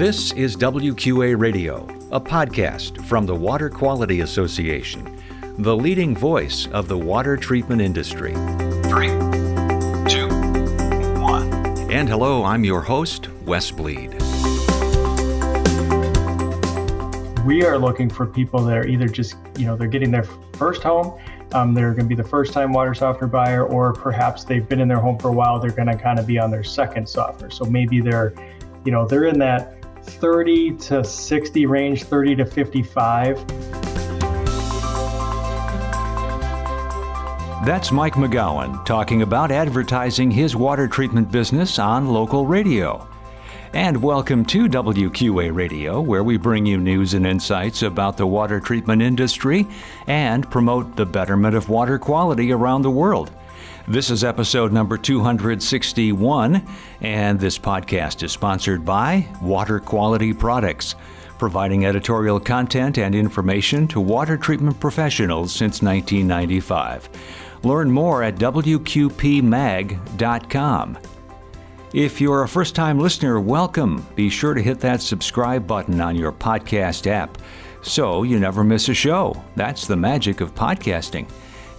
This is WQA Radio, a podcast from the Water Quality Association, the leading voice of the water treatment industry. Three, two, one. And hello, I'm your host, Wes Bleed. We are looking for people that are either just, you know, they're getting their first home, um, they're going to be the first time water softener buyer, or perhaps they've been in their home for a while, they're going to kind of be on their second softener. So maybe they're, you know, they're in that 30 to 60 range, 30 to 55. That's Mike McGowan talking about advertising his water treatment business on local radio. And welcome to WQA Radio, where we bring you news and insights about the water treatment industry and promote the betterment of water quality around the world. This is episode number 261, and this podcast is sponsored by Water Quality Products, providing editorial content and information to water treatment professionals since 1995. Learn more at WQPmag.com. If you're a first time listener, welcome. Be sure to hit that subscribe button on your podcast app so you never miss a show. That's the magic of podcasting.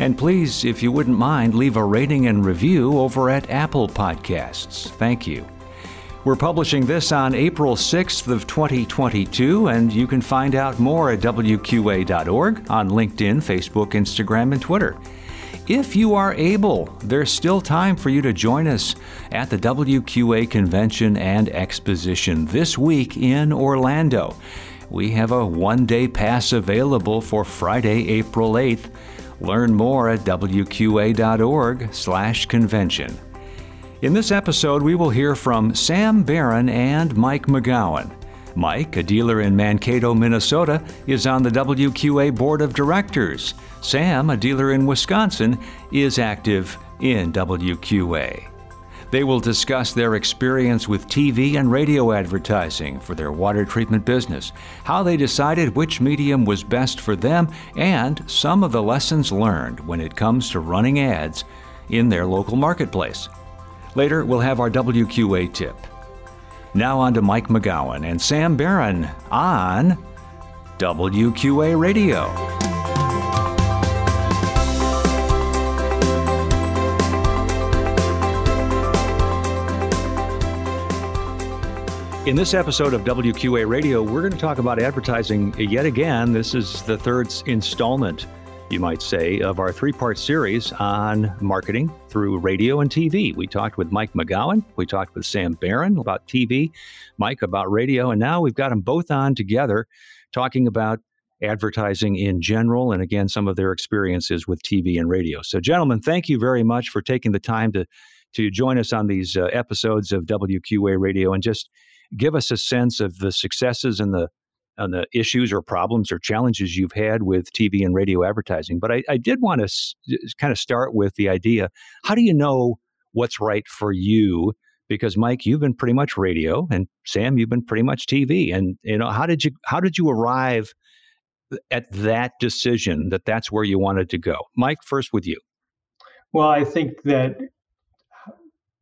And please, if you wouldn't mind, leave a rating and review over at Apple Podcasts. Thank you. We're publishing this on April 6th of 2022, and you can find out more at WQA.org on LinkedIn, Facebook, Instagram, and Twitter. If you are able, there's still time for you to join us at the WQA Convention and Exposition this week in Orlando. We have a one day pass available for Friday, April 8th. Learn more at wqa.org/convention. In this episode, we will hear from Sam Barron and Mike McGowan. Mike, a dealer in Mankato, Minnesota, is on the WQA Board of Directors. Sam, a dealer in Wisconsin, is active in WQA. They will discuss their experience with TV and radio advertising for their water treatment business, how they decided which medium was best for them, and some of the lessons learned when it comes to running ads in their local marketplace. Later, we'll have our WQA tip. Now on to Mike McGowan and Sam Barron on WQA Radio. In this episode of WQA Radio, we're going to talk about advertising yet again. This is the third installment, you might say, of our three part series on marketing through radio and TV. We talked with Mike McGowan, we talked with Sam Barron about TV, Mike about radio, and now we've got them both on together talking about advertising in general and again some of their experiences with TV and radio. So gentlemen, thank you very much for taking the time to to join us on these uh, episodes of WQA Radio and just give us a sense of the successes and the and the issues or problems or challenges you've had with TV and radio advertising. But I, I did want to s- kind of start with the idea: how do you know what's right for you? Because Mike, you've been pretty much radio, and Sam, you've been pretty much TV. And you know, how did you how did you arrive at that decision that that's where you wanted to go? Mike, first with you. Well, I think that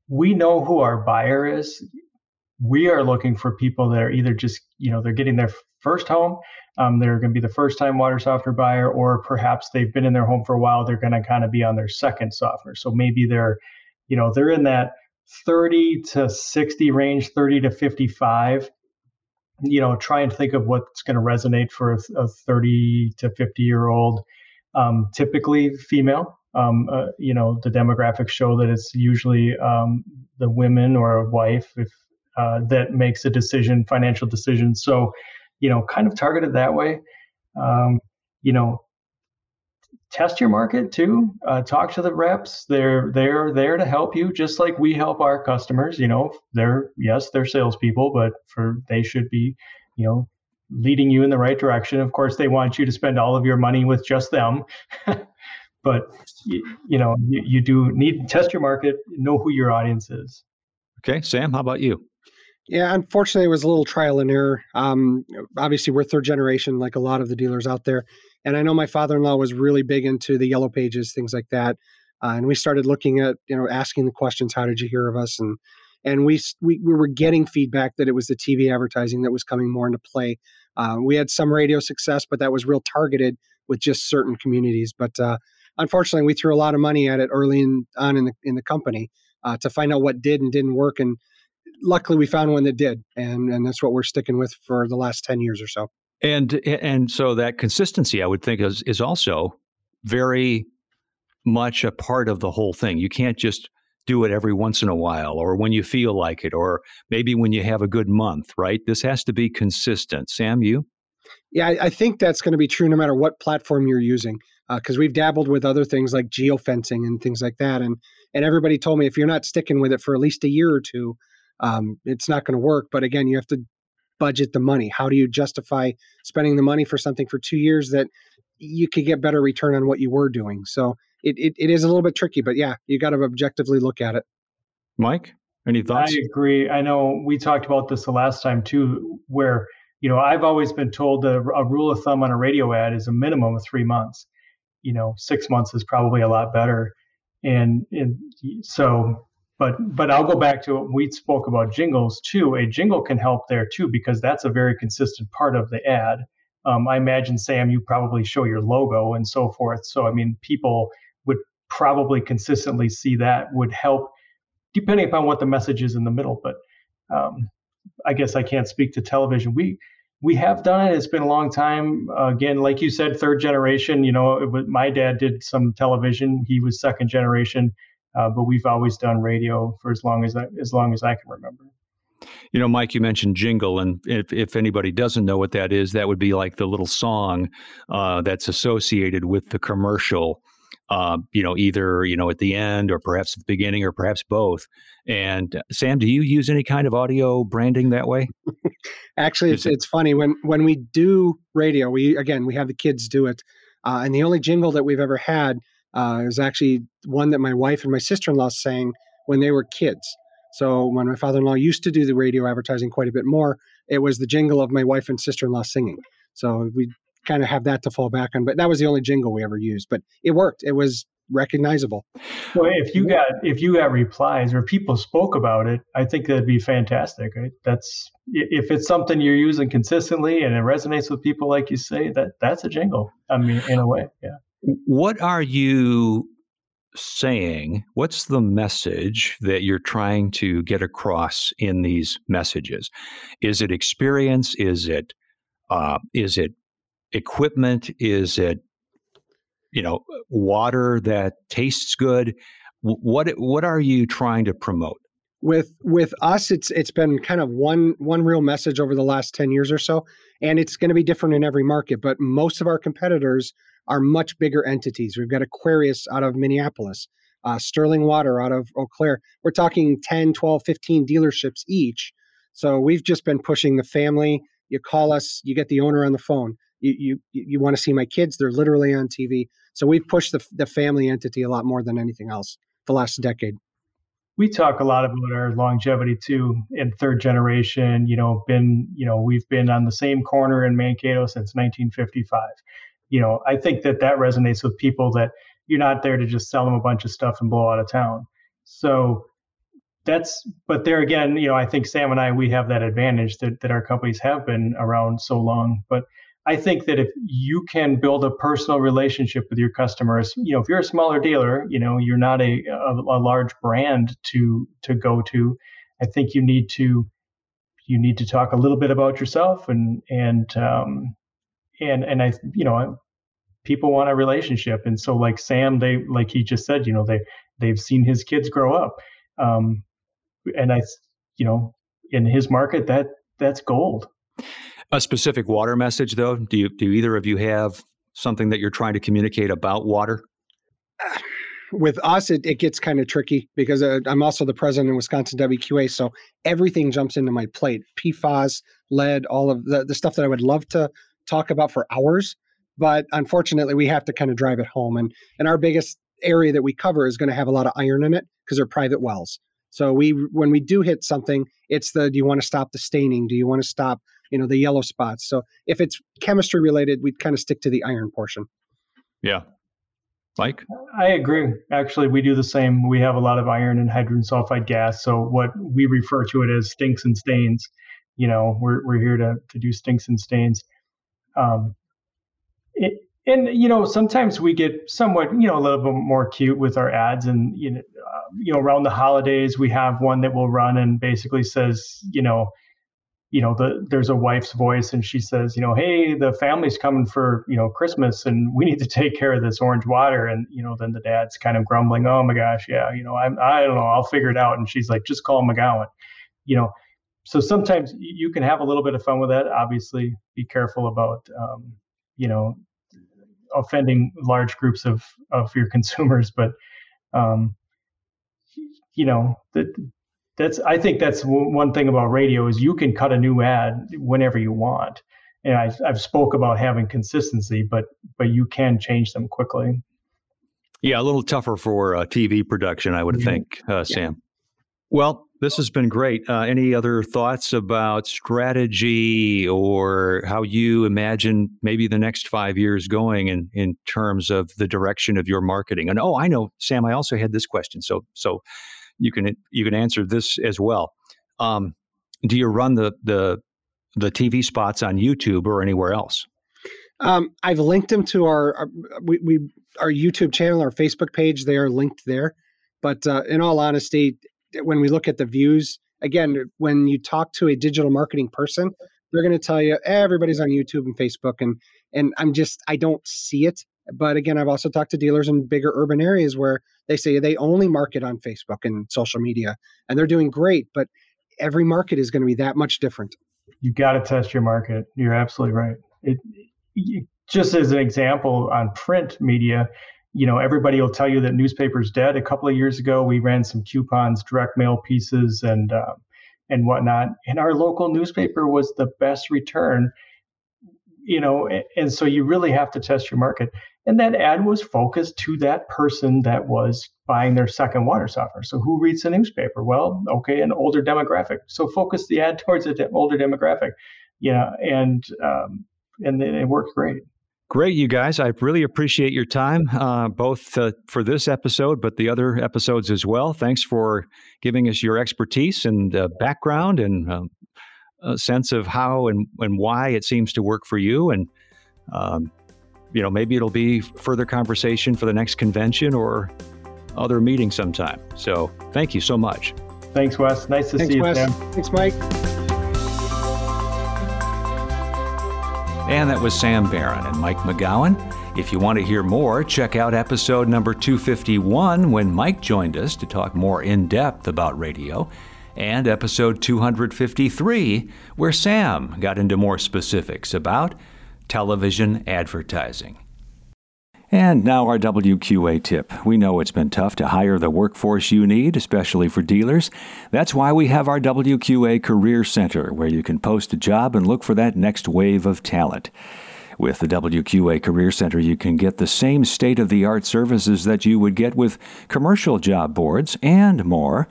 we know who our buyer is we are looking for people that are either just you know they're getting their first home um, they're going to be the first time water softener buyer or perhaps they've been in their home for a while they're going to kind of be on their second softener. So maybe they're you know they're in that 30 to 60 range 30 to 55 you know try and think of what's going to resonate for a, a 30 to 50 year old um, typically female. Um, uh, you know the demographics show that it's usually um, the women or a wife if uh, that makes a decision, financial decision. So, you know, kind of targeted that way. Um, you know, test your market too. Uh, talk to the reps. They're they're there to help you, just like we help our customers. You know, they're yes, they're salespeople, but for they should be, you know, leading you in the right direction. Of course, they want you to spend all of your money with just them. but you, you know, you, you do need to test your market, know who your audience is. Okay, Sam, how about you? Yeah, unfortunately, it was a little trial and error. Um, obviously, we're third generation, like a lot of the dealers out there. And I know my father-in-law was really big into the yellow pages, things like that. Uh, and we started looking at, you know, asking the questions, "How did you hear of us?" and and we, we we were getting feedback that it was the TV advertising that was coming more into play. Uh, we had some radio success, but that was real targeted with just certain communities. But uh, unfortunately, we threw a lot of money at it early in, on in the in the company uh, to find out what did and didn't work, and luckily we found one that did, and and that's what we're sticking with for the last ten years or so. And and so that consistency, I would think, is is also very much a part of the whole thing. You can't just do it every once in a while or when you feel like it or maybe when you have a good month, right? This has to be consistent. Sam, you? Yeah, I, think that's going to be true no matter what platform you're using. Because uh, we've dabbled with other things like geofencing and things like that, and and everybody told me if you're not sticking with it for at least a year or two, um, it's not going to work. But again, you have to budget the money. How do you justify spending the money for something for two years that you could get better return on what you were doing? So it, it, it is a little bit tricky, but yeah, you got to objectively look at it. Mike, any thoughts? I agree. I know we talked about this the last time too, where you know I've always been told that a rule of thumb on a radio ad is a minimum of three months. You know, six months is probably a lot better, and, and so. But but I'll go back to what we spoke about jingles too. A jingle can help there too because that's a very consistent part of the ad. Um, I imagine Sam, you probably show your logo and so forth. So I mean, people would probably consistently see that would help, depending upon what the message is in the middle. But um, I guess I can't speak to television. We we have done it. It's been a long time. Uh, again, like you said, third generation. You know, was, my dad did some television. He was second generation, uh, but we've always done radio for as long as I, as long as I can remember. You know, Mike, you mentioned jingle, and if, if anybody doesn't know what that is, that would be like the little song uh, that's associated with the commercial uh, you know, either you know at the end or perhaps at the beginning or perhaps both. And uh, Sam, do you use any kind of audio branding that way? Actually, it's, it- it's funny when when we do radio. We again we have the kids do it, uh, and the only jingle that we've ever had uh, was actually one that my wife and my sister in law sang when they were kids. So when my father-in-law used to do the radio advertising quite a bit more, it was the jingle of my wife and sister-in-law singing. So we kind of have that to fall back on. But that was the only jingle we ever used. But it worked. It was recognizable. Well, if you got if you got replies or people spoke about it, I think that'd be fantastic. Right? That's if it's something you're using consistently and it resonates with people, like you say, that that's a jingle. I mean, in a way, yeah. What are you saying? What's the message that you're trying to get across in these messages? Is it experience? Is it uh, is it equipment? Is it you know water that tastes good? What what are you trying to promote? With with us, it's it's been kind of one one real message over the last ten years or so, and it's going to be different in every market. But most of our competitors are much bigger entities. We've got Aquarius out of Minneapolis, uh, Sterling Water out of Eau Claire. We're talking 10, 12, 15 dealerships each. So we've just been pushing the family. You call us, you get the owner on the phone you you, you want to see my kids they're literally on tv so we've pushed the, the family entity a lot more than anything else the last decade we talk a lot about our longevity too in third generation you know been you know we've been on the same corner in mankato since 1955 you know i think that that resonates with people that you're not there to just sell them a bunch of stuff and blow out of town. So that's but there again you know i think sam and i we have that advantage that, that our companies have been around so long but I think that if you can build a personal relationship with your customers, you know, if you're a smaller dealer, you know, you're not a, a, a large brand to to go to. I think you need to you need to talk a little bit about yourself and and um, and and I you know people want a relationship and so like Sam they like he just said you know they they've seen his kids grow up um, and I you know in his market that that's gold a specific water message, though? Do you do either of you have something that you're trying to communicate about water? With us, it, it gets kind of tricky because uh, I'm also the president of Wisconsin WQA, so everything jumps into my plate: PFAS, lead, all of the, the stuff that I would love to talk about for hours, but unfortunately, we have to kind of drive it home. And and our biggest area that we cover is going to have a lot of iron in it because they're private wells. So we when we do hit something, it's the do you want to stop the staining? Do you want to stop you know the yellow spots. So if it's chemistry related, we'd kind of stick to the iron portion. Yeah. Mike? I agree. Actually, we do the same. We have a lot of iron and hydrogen sulfide gas. So what we refer to it as stinks and stains. You know, we're we're here to to do stinks and stains. Um, it, and you know, sometimes we get somewhat, you know, a little bit more cute with our ads. And you know, uh, you know, around the holidays, we have one that will run and basically says, you know, you know the there's a wife's voice and she says you know hey the family's coming for you know christmas and we need to take care of this orange water. And you know then the dad's kind of grumbling oh my gosh yeah you know i'm i don't know i'll figure it out. And she's like just call mcgowan. You know so sometimes you can have a little bit of fun with that. Obviously be careful about um, you know offending large groups of of your consumers but um, you know the that's I think that's one thing about radio is you can cut a new ad whenever you want. And I, I've spoke about having consistency, but but you can change them quickly. Yeah, a little tougher for uh, TV production, I would mm-hmm. think, uh, Sam. Well, this has been great. Uh, any other thoughts about strategy or how you imagine maybe the next five years going in, in terms of the direction of your marketing? And oh, I know, Sam. I also had this question. So, so you can you can answer this as well. Um, do you run the the the TV spots on YouTube or anywhere else? Um, I've linked them to our, our we, we, our YouTube channel, our Facebook page. They are linked there. But uh, in all honesty, when we look at the views, again, when you talk to a digital marketing person, they're going to tell you everybody's on YouTube and Facebook, and and I'm just I don't see it. But again, I've also talked to dealers in bigger urban areas where they say they only market on Facebook and social media, and they're doing great. But every market is going to be that much different. You got to test your market. You're absolutely right. It, just as an example on print media, you know, everybody will tell you that newspaper's dead. A couple of years ago, we ran some coupons, direct mail pieces, and uh, and whatnot, and our local newspaper was the best return. You know, and so you really have to test your market. And that ad was focused to that person that was buying their second water softener. So who reads the newspaper? Well, okay, an older demographic. So focus the ad towards an older demographic. Yeah, and um, and it worked great. Great, you guys. I really appreciate your time, uh, both uh, for this episode, but the other episodes as well. Thanks for giving us your expertise and uh, background and a sense of how and, and why it seems to work for you. And um, you know, maybe it'll be further conversation for the next convention or other meeting sometime. So thank you so much. Thanks, Wes. Nice to Thanks, see you, Wes. Sam. Thanks, Mike. And that was Sam Barron and Mike McGowan. If you want to hear more, check out episode number 251 when Mike joined us to talk more in depth about radio, and episode 253 where Sam got into more specifics about television advertising. And now our WQA tip. We know it's been tough to hire the workforce you need, especially for dealers. That's why we have our WQA Career Center, where you can post a job and look for that next wave of talent. With the WQA Career Center, you can get the same state of the art services that you would get with commercial job boards and more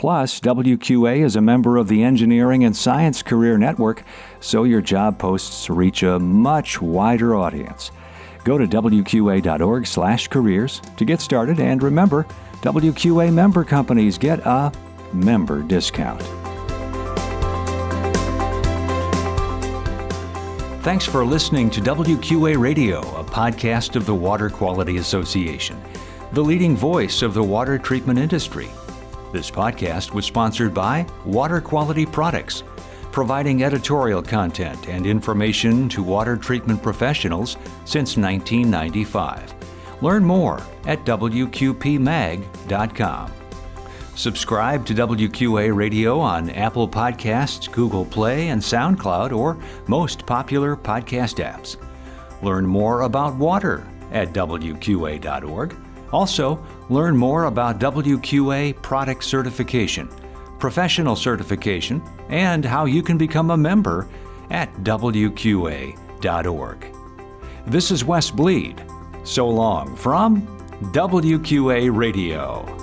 Plus, WQA is a member of the Engineering and Science Career Network, so your job posts reach a much wider audience. Go to wqa.org/careers to get started and remember, WQA member companies get a member discount. Thanks for listening to WQA Radio, a podcast of the Water Quality Association, the leading voice of the water treatment industry. This podcast was sponsored by Water Quality Products, providing editorial content and information to water treatment professionals since 1995. Learn more at WQPmag.com. Subscribe to WQA Radio on Apple Podcasts, Google Play, and SoundCloud, or most popular podcast apps. Learn more about water at WQA.org also, learn more about WQA product certification, professional certification, and how you can become a member at WQA.org. This is Wes Bleed. So long from WQA Radio.